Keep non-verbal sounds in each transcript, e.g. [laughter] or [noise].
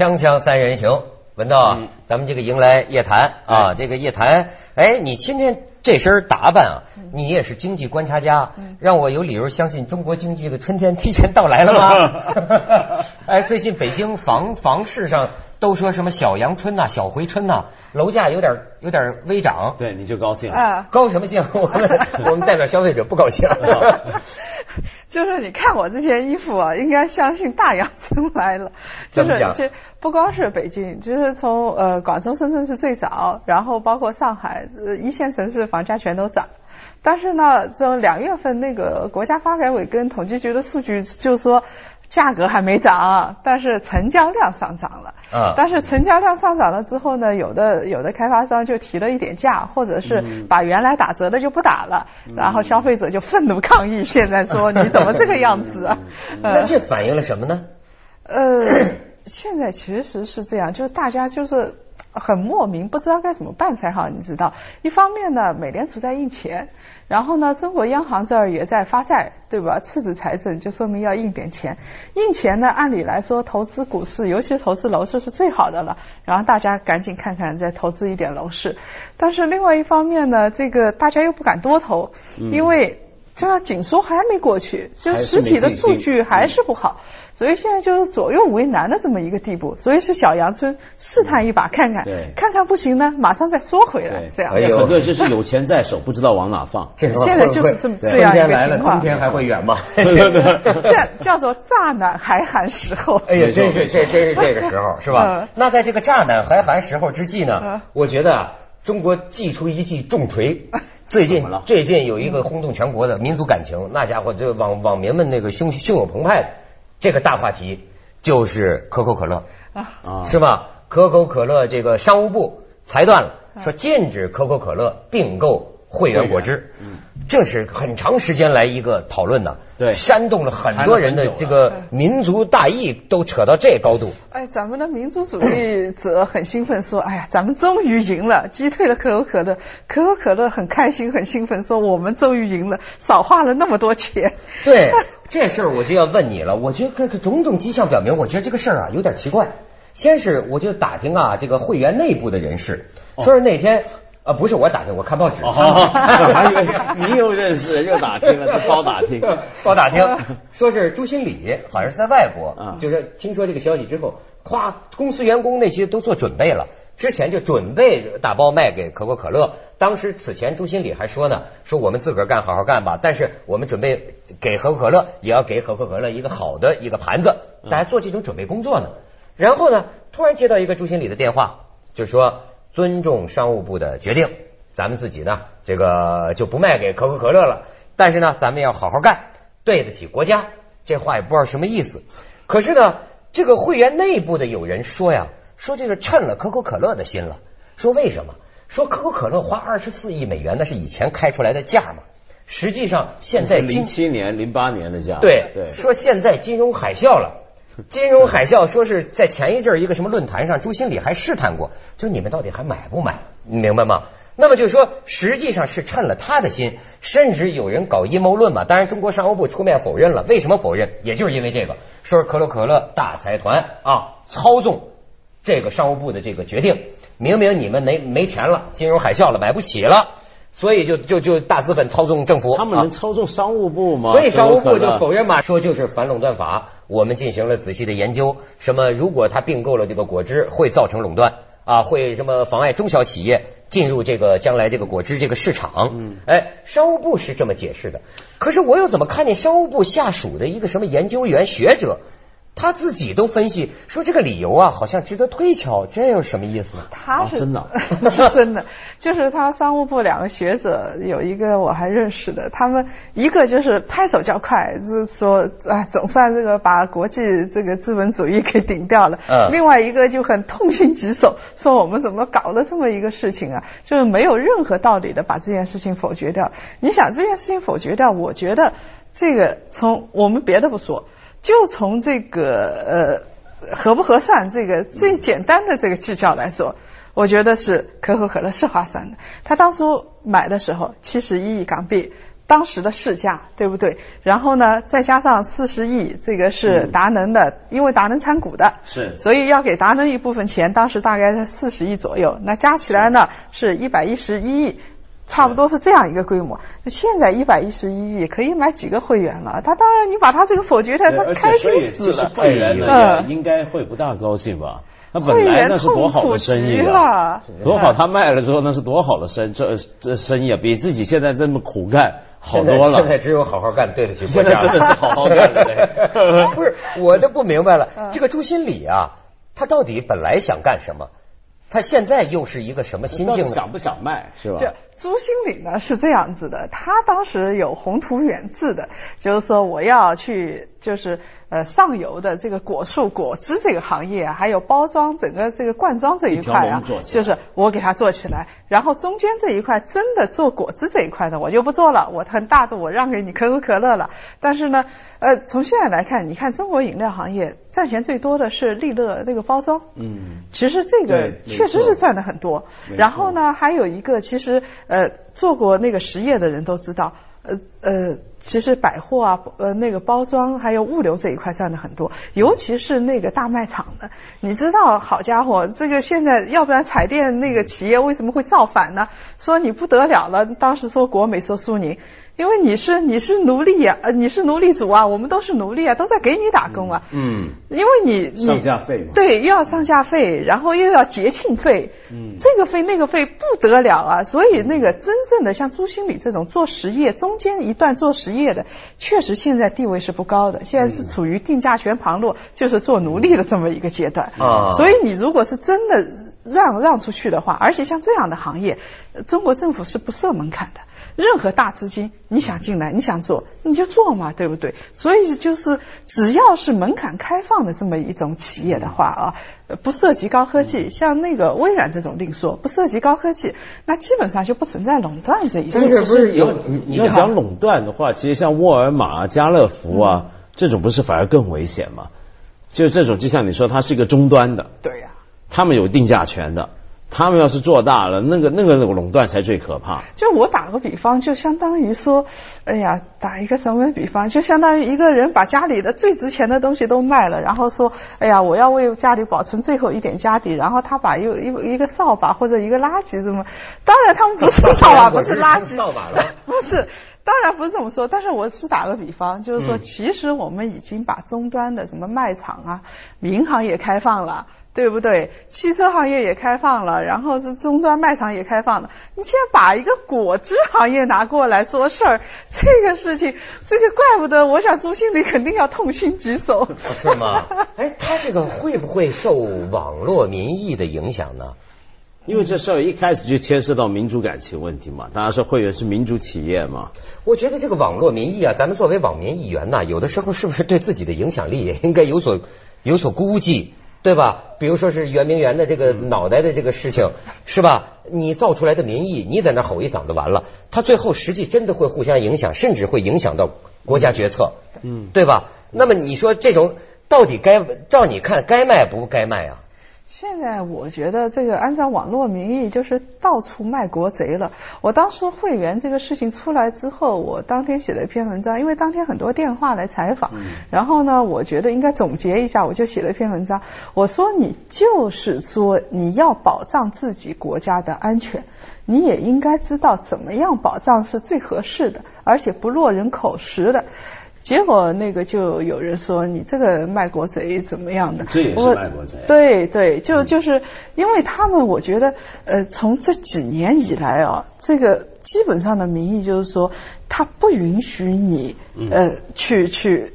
锵锵三人行，文道啊，咱们这个迎来夜谈啊，这个夜谈，哎，你今天这身打扮啊，你也是经济观察家，让我有理由相信中国经济的春天提前到来了吗？[laughs] 哎，最近北京房房市上都说什么小阳春呐、小回春呐，楼价有点有点微涨，对，你就高兴。啊，高什么兴？我们我们代表消费者不高兴。[laughs] [laughs] [laughs] 就是你看我这件衣服啊，应该相信大洋春来了。就是这不光是北京，就是从呃广州、深圳是最早，然后包括上海，呃一线城市房价全都涨。但是呢，这两月份那个国家发改委跟统计局的数据就说。价格还没涨，但是成交量上涨了。啊但是成交量上涨了之后呢，有的有的开发商就提了一点价，或者是把原来打折的就不打了，然后消费者就愤怒抗议，现在说你怎么这个样子啊？那这反映了什么呢？呃，现在其实是这样，就是大家就是很莫名，不知道该怎么办才好。你知道，一方面呢，美联储在印钱，然后呢，中国央行这儿也在发债，对吧？赤字财政就说明要印点钱。印钱呢，按理来说，投资股市，尤其投资楼市是最好的了。然后大家赶紧看看，再投资一点楼市。但是另外一方面呢，这个大家又不敢多投，因为这个紧缩还没过去，就实体的数据还是不好。所以现在就是左右为难的这么一个地步，所以是小阳春试探一把看看，对看看不行呢，马上再缩回来，这样。哎呦很多人就是有钱在手，不知道往哪放。现在 [laughs] 就是这么这样一个情况冬天还会远吗？[laughs] 这叫做乍暖还寒时候。哎呀，真是这真是这个时候，是吧嗯？那在这个乍暖还寒时候之际呢嗯，我觉得啊，中国祭出一记重锤。[laughs] 最近最近有一个轰动全国的民族感情，那家伙就网网民们那个汹汹涌澎湃的这个大话题就是可口可乐，啊，是吧？可口可乐这个商务部裁断了，说禁止可口可乐并购汇源果汁。嗯这是很长时间来一个讨论的，对煽动了很多人的这个民族大义，都扯到这高度。哎，咱们的民族主义者很兴奋，说：“哎呀，咱们终于赢了，击退了可口可乐。”可口可乐很开心，很兴奋，说：“我们终于赢了，少花了那么多钱。对这事儿，我就要问你了。我觉得这种种迹象表明，我觉得这个事儿啊有点奇怪。先是我就打听啊，这个会员内部的人士，说是那天啊，不是我打听，我看报纸。哦，还以为你又认识又打听了，这包打听。[laughs] 包打听，说是朱新礼，好像是在外国，嗯就是听说这个消息之后，咵，公司员工那些都做准备了，之前就准备打包卖给可口可乐。当时此前朱新礼还说呢，说我们自个儿干好好干吧，但是我们准备给可口可乐，也要给可口可乐一个好的一个盘子，大家做这种准备工作呢。然后呢，突然接到一个朱新礼的电话，就说尊重商务部的决定，咱们自己呢这个就不卖给可口可乐了，但是呢，咱们要好好干，对得起国家。这话也不知道什么意思。可是呢，这个会员内部的有人说呀，说这是趁了可口可乐的心了。说为什么？说可口可乐花二十四亿美元，那是以前开出来的价嘛。实际上现在零七年、零八年的价。对对，说现在金融海啸了。[laughs] 金融海啸说是在前一阵儿一个什么论坛上，朱新礼还试探过，就你们到底还买不买？你明白吗？那么就是说，实际上是趁了他的心，甚至有人搞阴谋论嘛。当然，中国商务部出面否认了。为什么否认？也就是因为这个，说可口可乐大财团啊操纵这个商务部的这个决定。明明你们没没钱了，金融海啸了，买不起了，所以就就就大资本操纵政府。他们啊能操纵商务部吗？所以商务部就可口可乐否认嘛，说就是反垄断法，我们进行了仔细的研究，什么如果他并购了这个果汁，会造成垄断啊，会什么妨碍中小企业进入这个将来这个果汁这个市场。嗯哎，商务部是这么解释的，可是我又怎么看见商务部下属的一个什么研究员学者？他自己都分析说这个理由啊，好像值得推敲，这有什么意思呢？他是、啊真的是 [laughs] 真的，就是他商务部两个学者有一个我还认识的，他们一个就是拍手叫快，就是说啊总算这个把国际这个资本主义给顶掉了，嗯另外一个就很痛心疾首，说我们怎么搞了这么一个事情啊，就是没有任何道理的把这件事情否决掉。你想这件事情否决掉，我觉得这个从我们别的不说。就从这个呃合不合算这个最简单的这个计较来说，我觉得是可口可乐是划算的。他当初买的时候七十一亿港币，当时的市价，对不对？然后呢，再加上四十亿，这个是达能的，因为达能参股的，是所以要给达能一部分钱，当时大概在四十亿左右，那加起来呢是一百一十一亿。差不多是这样一个规模。那现在一百一十一亿可以买几个会员了？他当然，你把他这个否决掉，他开心死了。会员呢嗯应该会不大高兴吧？那会本来员那是多好的生意啊了，多好！他卖了之后那是多好的生这这生意啊，比自己现在这么苦干好多了。现在只有好好干，对得起国现在。真的是好好干了 [laughs] 不是，我都不明白了，嗯这个朱新礼啊，他到底本来想干什么？他现在又是一个什么心境呢？想不想卖是吧？这朱新礼呢是这样子的，他当时有宏图远志的，就是说我要去，就是呃上游的这个果树果汁这个行业啊，还有包装整个这个灌装这一块啊就是我给它做起来，然后中间这一块真的做果汁这一块的我就不做了，我很大度，我让给你可口可乐了。但是呢，呃，从现在来看，你看中国饮料行业赚钱最多的是利乐那个包装，嗯，其实这个确实是赚的很多。然后呢，还有一个，其实呃，做过那个实业的人都知道，呃呃，其实百货啊，呃那个包装还有物流这一块占的很多，尤其是那个大卖场的。你知道，好家伙，这个现在要不然彩电那个企业为什么会造反呢？说你不得了了，当时说国美说苏宁。因为你是你是奴隶呀、呃，你是奴隶主啊，我们都是奴隶啊，都在给你打工啊。嗯，因为你你上架费嘛对，又要上架费，然后又要节庆费，嗯这个费那个费不得了啊！所以那个真正的像朱新礼这种做实业中间一段做实业的，确实现在地位是不高的，现在是处于定价权旁落，就是做奴隶的这么一个阶段。啊所以你如果是真的让让出去的话，而且像这样的行业，呃中国政府是不设门槛的。任何大资金，你想进来，你想做，你就做嘛，对不对？所以就是只要是门槛开放的这么一种企业的话啊，呃不涉及高科技，像那个微软这种另说，不涉及高科技，那基本上就不存在垄断这一但种。是不是有你你要讲垄断的话，其实像沃尔玛、家乐福啊，这种不是反而更危险吗？就是这种，就像你说，它是一个终端的，对呀、他们有定价权的，他们要是做大了，那个那个垄断才最可怕。就我打个比方，就相当于说，哎呀，打一个什么比方，就相当于一个人把家里的最值钱的东西都卖了，然后说，哎呀，我要为家里保存最后一点家底，然后他把一一一个扫把或者一个垃圾这么，当然他们不是扫把，不是垃圾，扫把了不是。当然不是这么说，但是我是打个比方，就是说，嗯其实我们已经把终端的什么卖场啊、民航也开放了，对不对？汽车行业也开放了，然后是终端卖场也开放了。你现在把一个果汁行业拿过来说事儿，这个事情，这个怪不得，我想朱经理肯定要痛心疾首。是吗？哎，他这个会不会受网络民意的影响呢？因为这事儿一开始就牵涉到民主感情问题嘛，大家说会员是民主企业嘛，我觉得这个网络民意啊，咱们作为网民议员呐，有的时候是不是对自己的影响力也应该有所有所估计，对吧？比如说是圆明园的这个脑袋的这个事情，是吧？你造出来的民意，你在那吼一嗓子完了，它最后实际真的会互相影响，甚至会影响到国家决策，嗯，对吧？那么你说这种到底该照你看该卖不该卖啊？现在我觉得这个按照网络民意，就是到处卖国贼了。我当时会员这个事情出来之后，我当天写了一篇文章，因为当天很多电话来采访，然后呢，我觉得应该总结一下，我就写了一篇文章。我说你就是说你要保障自己国家的安全，你也应该知道怎么样保障是最合适的，而且不落人口实的。结果那个就有人说你这个卖国贼怎么样的？这也是卖国贼对对，就就是因为他们，我觉得呃，从这几年以来啊，这个基本上的民意就是说，他不允许你呃去去。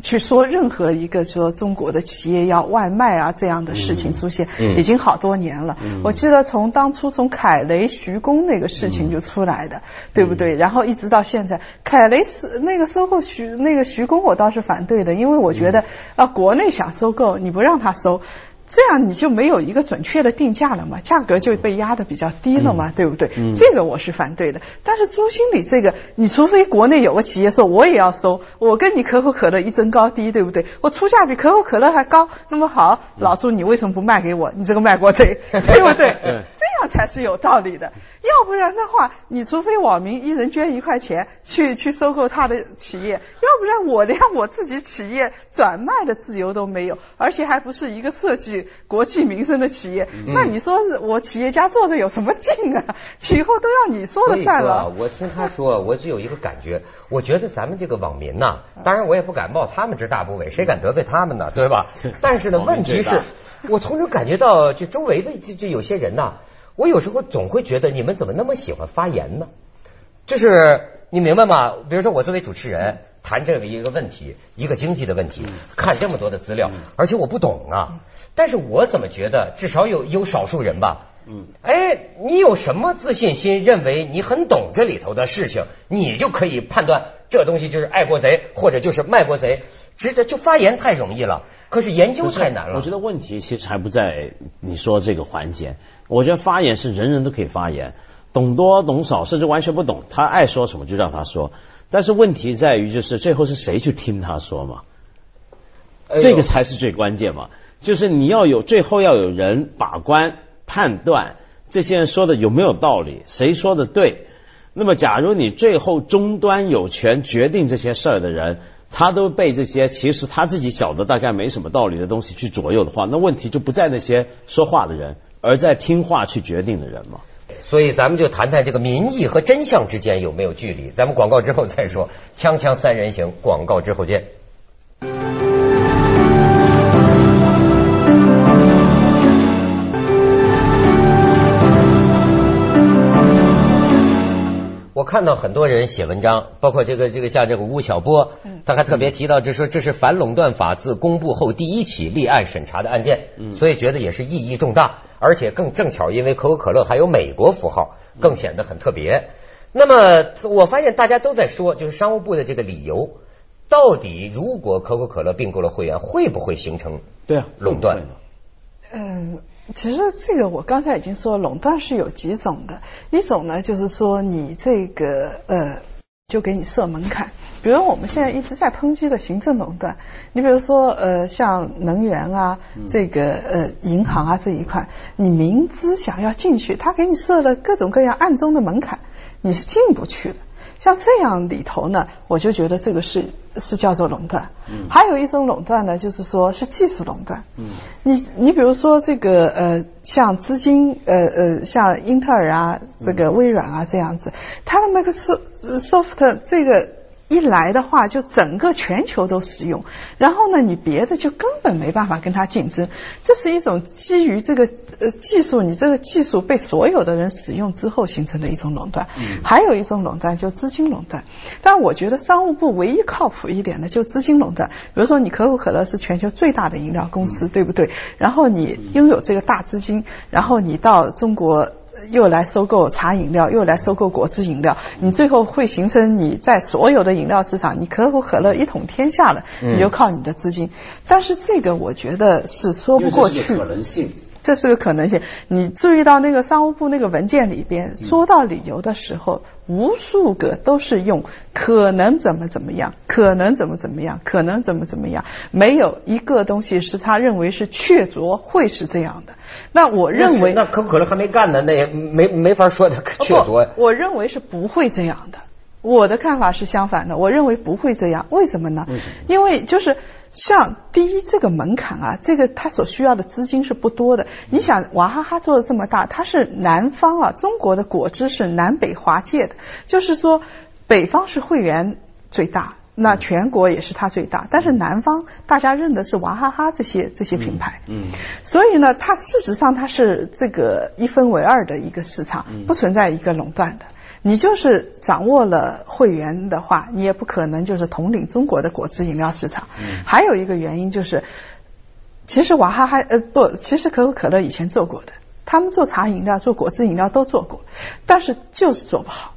去说任何一个说中国的企业要外卖啊这样的事情出现，嗯已经好多年了。我记得从当初从凯雷徐工那个事情就出来的，对不对？然后一直到现在，凯雷是那个收购徐那个徐工，我倒是反对的，因为我觉得啊，国内想收购你不让他收。这样你就没有一个准确的定价了嘛，价格就被压得比较低了嘛，对不对？这个我是反对的。但是朱经理这个，你除非国内有个企业说我也要收，我跟你可口可乐一争高低，对不对？我出价比可口可乐还高，那么好，老朱你为什么不卖给我？你这个卖国贼，[laughs] 对不对？这样才是有道理的。要不然的话，你除非网民一人捐一块钱去去收购他的企业，要不然我连我自己企业转卖的自由都没有，而且还不是一个涉及国计民生的企业。那你说我企业家做的有什么劲啊？以后都要你说了算了。我听他说，我只有一个感觉，我觉得咱们这个网民呐，当然我也不敢冒他们之大不韪，谁敢得罪他们呢？对吧？[laughs] 但是呢，问题是。我从中感觉到，就周围的这这有些人呐，我有时候总会觉得你们怎么那么喜欢发言呢？就是你明白吗？比如说我作为主持人谈这个一个问题，一个经济的问题，看这么多的资料，而且我不懂啊，但是我怎么觉得至少有有少数人吧？嗯，哎，你有什么自信心认为你很懂这里头的事情，你就可以判断这东西就是爱国贼或者就是卖国贼？直接就发言太容易了，可是研究太难了。我觉得问题其实还不在你说这个环节。我觉得发言是人人都可以发言，懂多懂少，甚至完全不懂，他爱说什么就让他说。但是问题在于，就是最后是谁去听他说嘛？这个才是最关键嘛。就是你要有最后要有人把关判断这些人说的有没有道理，谁说的对。那么，假如你最后终端有权决定这些事儿的人。他都被这些其实他自己晓得大概没什么道理的东西去左右的话，那问题就不在那些说话的人，而在听话去决定的人嘛。所以咱们就谈谈这个民意和真相之间有没有距离。咱们广告之后再说。锵锵三人行，广告之后见。看到很多人写文章，包括这个这个像这个吴晓波，他还特别提到，就说这是反垄断法自公布后第一起立案审查的案件，所以觉得也是意义重大，而且更正巧，因为可口可乐还有美国符号，更显得很特别。那么我发现大家都在说，就是商务部的这个理由，到底如果可口可乐并购了会员，会不会形成对啊垄断？嗯。其实这个我刚才已经说，垄断是有几种的。一种呢，就是说你这个呃，就给你设门槛。比如我们现在一直在抨击的行政垄断，你比如说呃，像能源啊，这个呃银行啊这一块，你明知想要进去，他给你设了各种各样暗中的门槛，你是进不去的。像这样里头呢，我就觉得这个是是叫做垄断。嗯，还有一种垄断呢，就是说是技术垄断。嗯，你你比如说这个呃，像资金呃呃，像英特尔啊，这个微软啊这样子，它的那个 soft 这个。一来的话，就整个全球都使用，然后呢，你别的就根本没办法跟它竞争。这是一种基于这个呃技术，你这个技术被所有的人使用之后形成的一种垄断。还有一种垄断就资金垄断，但我觉得商务部唯一靠谱一点的就资金垄断。比如说，你可口可乐是全球最大的饮料公司，对不对？然后你拥有这个大资金，然后你到中国。又来收购茶饮料，又来收购果汁饮料，你最后会形成你在所有的饮料市场，你可口可乐一统天下了，你就靠你的资金。但是这个我觉得是说不过去。可能性。这是个可能性。你注意到那个商务部那个文件里边说到理由的时候，无数个都是用可能怎么怎么样，可能怎么怎么样，可能怎么怎么样，没有一个东西是他认为是确凿会是这样的。那我认为，那可不可能还没干呢，那也没没法说的确凿。我认为是不会这样的。我的看法是相反的，我认为不会这样。为什么呢？因为就是像第一这个门槛啊，这个它所需要的资金是不多的。你想娃哈哈做的这么大，它是南方啊，中国的果汁是南北划界的，就是说北方是会员最大。那全国也是它最大，但是南方大家认的是娃哈哈这些这些品牌，嗯，所以呢，它事实上它是这个一分为二的一个市场，不存在一个垄断的。你就是掌握了会员的话，你也不可能就是统领中国的果汁饮料市场。还有一个原因就是，其实娃哈哈呃不，其实可口可乐以前做过的，他们做茶饮料、做果汁饮料都做过，但是就是做不好。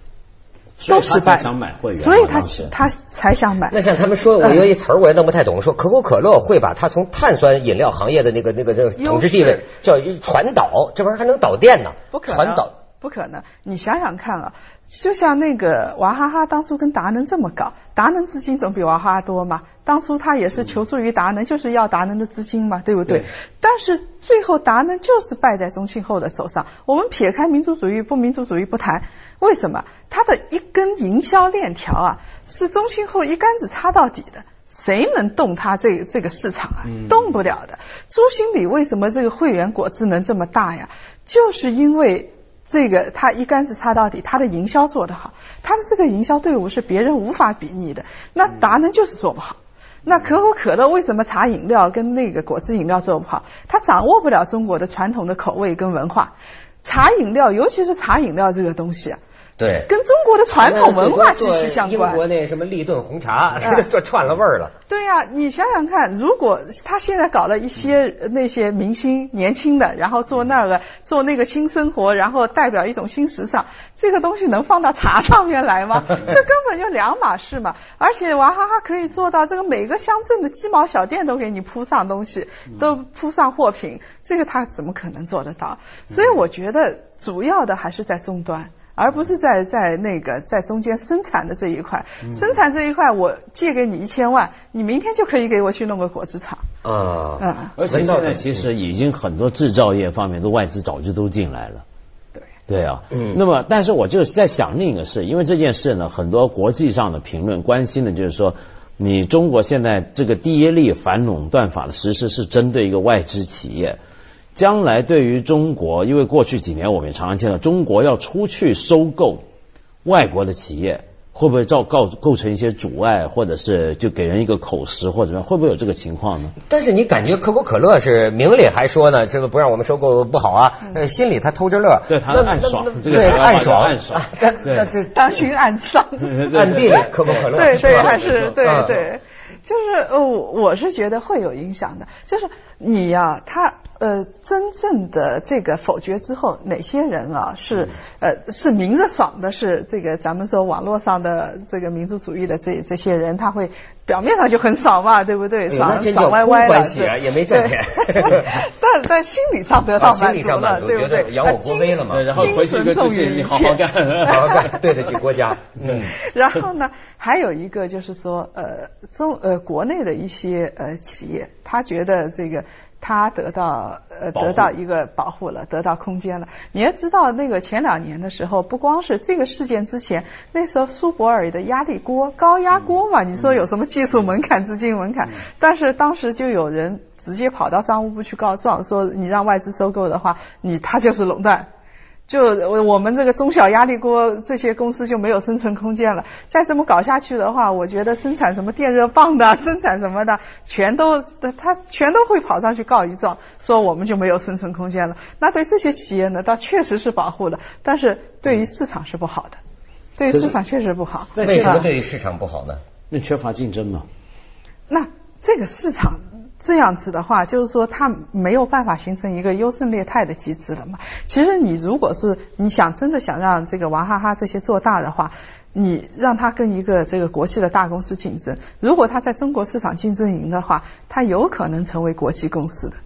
都失败，想买会员所以他他才想买。那像他们说，我有一词儿我也弄不太懂，说可口可乐会把它从碳酸饮料行业的那个那个那个统治地位叫传导，这玩意儿还能导电呢？不可能，传导不可能。你想想看啊，就像那个娃哈哈当初跟达能这么搞，达能资金总比娃哈哈多嘛。当初他也是求助于达能，就是要达能的资金嘛，对不对？对但是最后达能就是败在宗庆后的手上。我们撇开民族主义不民族主义不谈，为什么？他的一根营销链条啊，是宗庆后一竿子插到底的。谁能动他这个这个市场啊？动不了的。朱新礼为什么这个汇源果汁能这么大呀？就是因为这个他一竿子插到底，他的营销做得好，他的这个营销队伍是别人无法比拟的。那达能就是做不好。那可口可乐为什么茶饮料跟那个果汁饮料做不好？他掌握不了中国的传统的口味跟文化。茶饮料，尤其是茶饮料这个东西啊，对，跟中国的传统文化息息相关。英国那什么立顿红茶，嗯这串了味儿了。对呀、你想想看，如果他现在搞了一些呃那些明星年轻的，然后做那个做那个新生活，然后代表一种新时尚，这个东西能放到茶上面来吗？这根本就两码事嘛。而且娃哈哈可以做到这个每个乡镇的鸡毛小店都给你铺上东西，都铺上货品，这个他怎么可能做得到？所以我觉得主要的还是在终端。而不是在在那个在中间生产的这一块，生产这一块我借给你一千万，你明天就可以给我去弄个果汁厂。啊，嗯，而且现在其实已经很多制造业方面的外资早就都进来了。对，对啊，嗯。那么但是我就是在想另一个事，因为这件事呢，很多国际上的评论关心的就是说，你中国现在这个第一例反垄断法的实施是针对一个外资企业，将来对于中国，因为过去几年我们也常常见到中国要出去收购外国的企业。会不会造构构成一些阻碍，或者是就给人一个口实，或者怎么样？会不会有这个情况呢？但是你感觉可口可乐是明里还说呢，这个不让我们收购不好啊，呃，心里他偷着乐，对他暗爽对这个暗爽暗爽啊那对这当心暗丧。暗地里可口可乐对对，还是对嗯对，就是呃，我我是觉得会有影响的。就是你呀、他呃，真正的这个否决之后，哪些人啊是呃是明着爽的？是这个咱们说网络上的这个民族主义的这这些人，他会表面上就很爽嘛，对不对？爽爽歪歪关系也没赚钱 [laughs] 但但心理上得到满足了，对不对？觉得扬我国威了嘛呃然后精回去一个神重于一自信你好好干好好干，对得起国家。[laughs] 嗯，然后呢，还有一个就是说，呃，中呃国内的一些呃企业，他觉得这个他得到呃得到一个保护了，得到空间了。你要知道，那个前两年的时候，不光是这个事件之前，那时候苏泊尔的压力锅、高压锅嘛，你说有什么技术门槛、资金门槛？但是当时就有人直接跑到商务部去告状，说你让外资收购的话，你他就是垄断。就我我们这个中小压力锅这些公司就没有生存空间了。再这么搞下去的话，我觉得生产什么电热棒的，[laughs] 生产什么的，全都他全都会跑上去告一状，说我们就没有生存空间了。那对这些企业呢，倒确实是保护了，但是对于市场是不好的，对于市场确实不好。那为什么啊对于市场不好呢？那缺乏竞争嘛。那这个市场这样子的话，就是说它没有办法形成一个优胜劣汰的机制了嘛。其实你如果是你想真的想让这个娃哈哈这些做大的话，你让它跟一个这个国际的大公司竞争，如果它在中国市场竞争赢的话，它有可能成为国际公司的，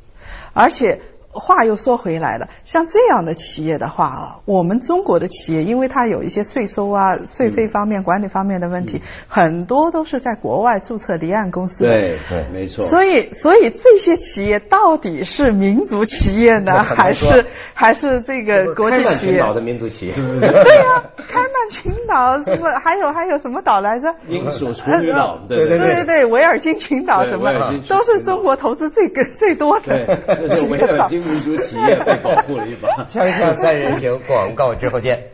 而且。话又说回来了，像这样的企业的话啊，我们中国的企业，因为它有一些税收啊、税费方面、管理方面的问题，很多都是在国外注册离岸公司的。对对，没错。所以，所以这些企业到底是民族企业呢，[laughs] 还是还是这个国际企业？开曼群岛的民族企业，对呀、开曼群岛什么，[laughs] 还有还有什么岛来着？英属处女岛，对对对对对，维尔金群岛什么都是中国投资最最多的对，[laughs] 那是维尔金民族企业被保护了一把。[laughs] 锵锵三人行，广告之后见。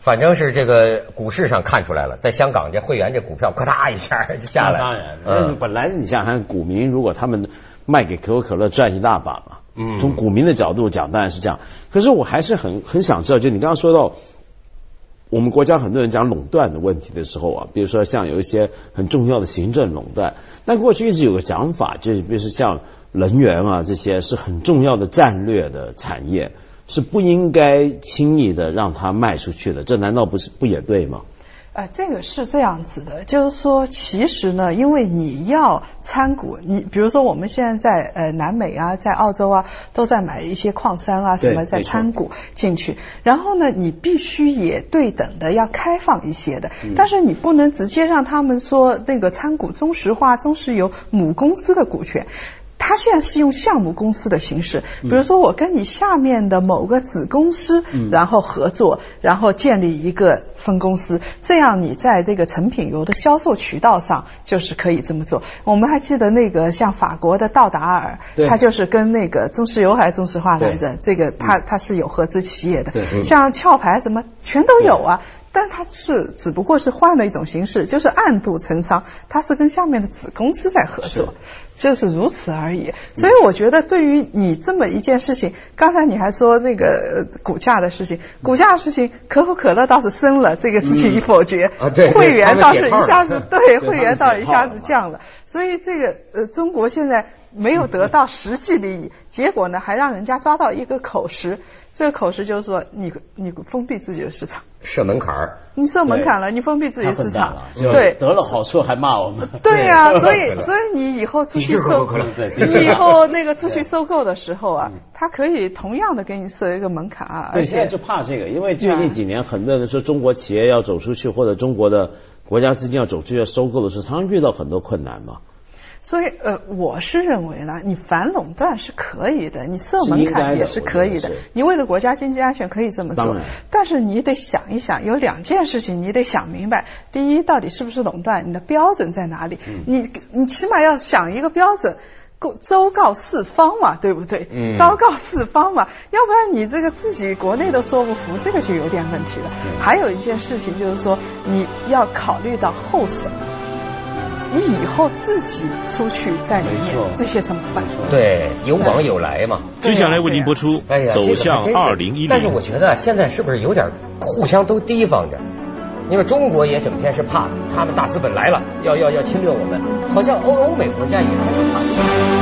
反正是这个股市上看出来了，在香港这会员这股票咔嗒一下就下来了。当然，嗯，本来你想想看，股民如果他们卖给可口可乐赚一大把嘛，嗯从股民的角度讲当然是这样。可是我还是很很想知道，就你刚刚说到。我们国家很多人讲垄断的问题的时候啊，比如说像有一些很重要的行政垄断，但过去一直有个讲法，就是比如说像能源啊这些是很重要的战略的产业，是不应该轻易的让它卖出去的，这难道不是不也对吗？呃，这个是这样子的，就是说，其实呢，因为你要参股，你比如说我们现在在呃南美啊，在澳洲啊，都在买一些矿山啊什么，在参股进去，然后呢，你必须也对等的要开放一些的，但是你不能直接让他们说那个参股中石化、中石油母公司的股权。他现在是用项目公司的形式，比如说我跟你下面的某个子公司，然后合作，然后建立一个分公司，这样你在这个成品油的销售渠道上就是可以这么做。我们还记得那个像法国的道达尔，他就是跟那个中石油还是中石化来着，这个他他是有合资企业的，像壳牌什么全都有啊。但它是只不过是换了一种形式，就是暗度陈仓，它是跟下面的子公司在合作，就是如此而已。所以我觉得，对于你这么一件事情，刚才你还说那个股价的事情，股价的事情，可口可乐倒是升了，这个事情一否决，啊，对，会员倒是一下子对会员倒一下子降了，所以这个呃，中国现在。没有得到实际利益，结果呢还让人家抓到一个口实，这个口实就是说你你封闭自己的市场，设门槛儿，你设门槛了，你封闭自己的市场，对，得了好处还骂我们，对呀，[laughs] 所以所以你以后出去收，你以后那个出去收购的时候啊，他可以同样的给你设一个门槛啊，对，现在就怕这个，因为最近几年很多人说中国企业要走出去，或者中国的国家资金要走出去要收购的时候，常常遇到很多困难嘛。所以，呃，我是认为呢，你反垄断是可以的，你设门槛也是可以的，你为了国家经济安全可以这么做。但是你得想一想，有两件事情你得想明白：第一，到底是不是垄断？你的标准在哪里？你你起码要想一个标准，够昭告四方嘛，对不对？嗯。昭告四方嘛，要不然你这个自己国内都说不服，这个就有点问题了。还有一件事情就是说，你要考虑到后手。你以后自己出去在里面，这些怎么办？对，有往有来嘛。接下来为您播出《走向二零一零》。但是我觉得现在是不是有点互相都提防着？因为中国也整天是怕他们大资本来了，要要要侵略我们，好像欧欧美国家也开始怕。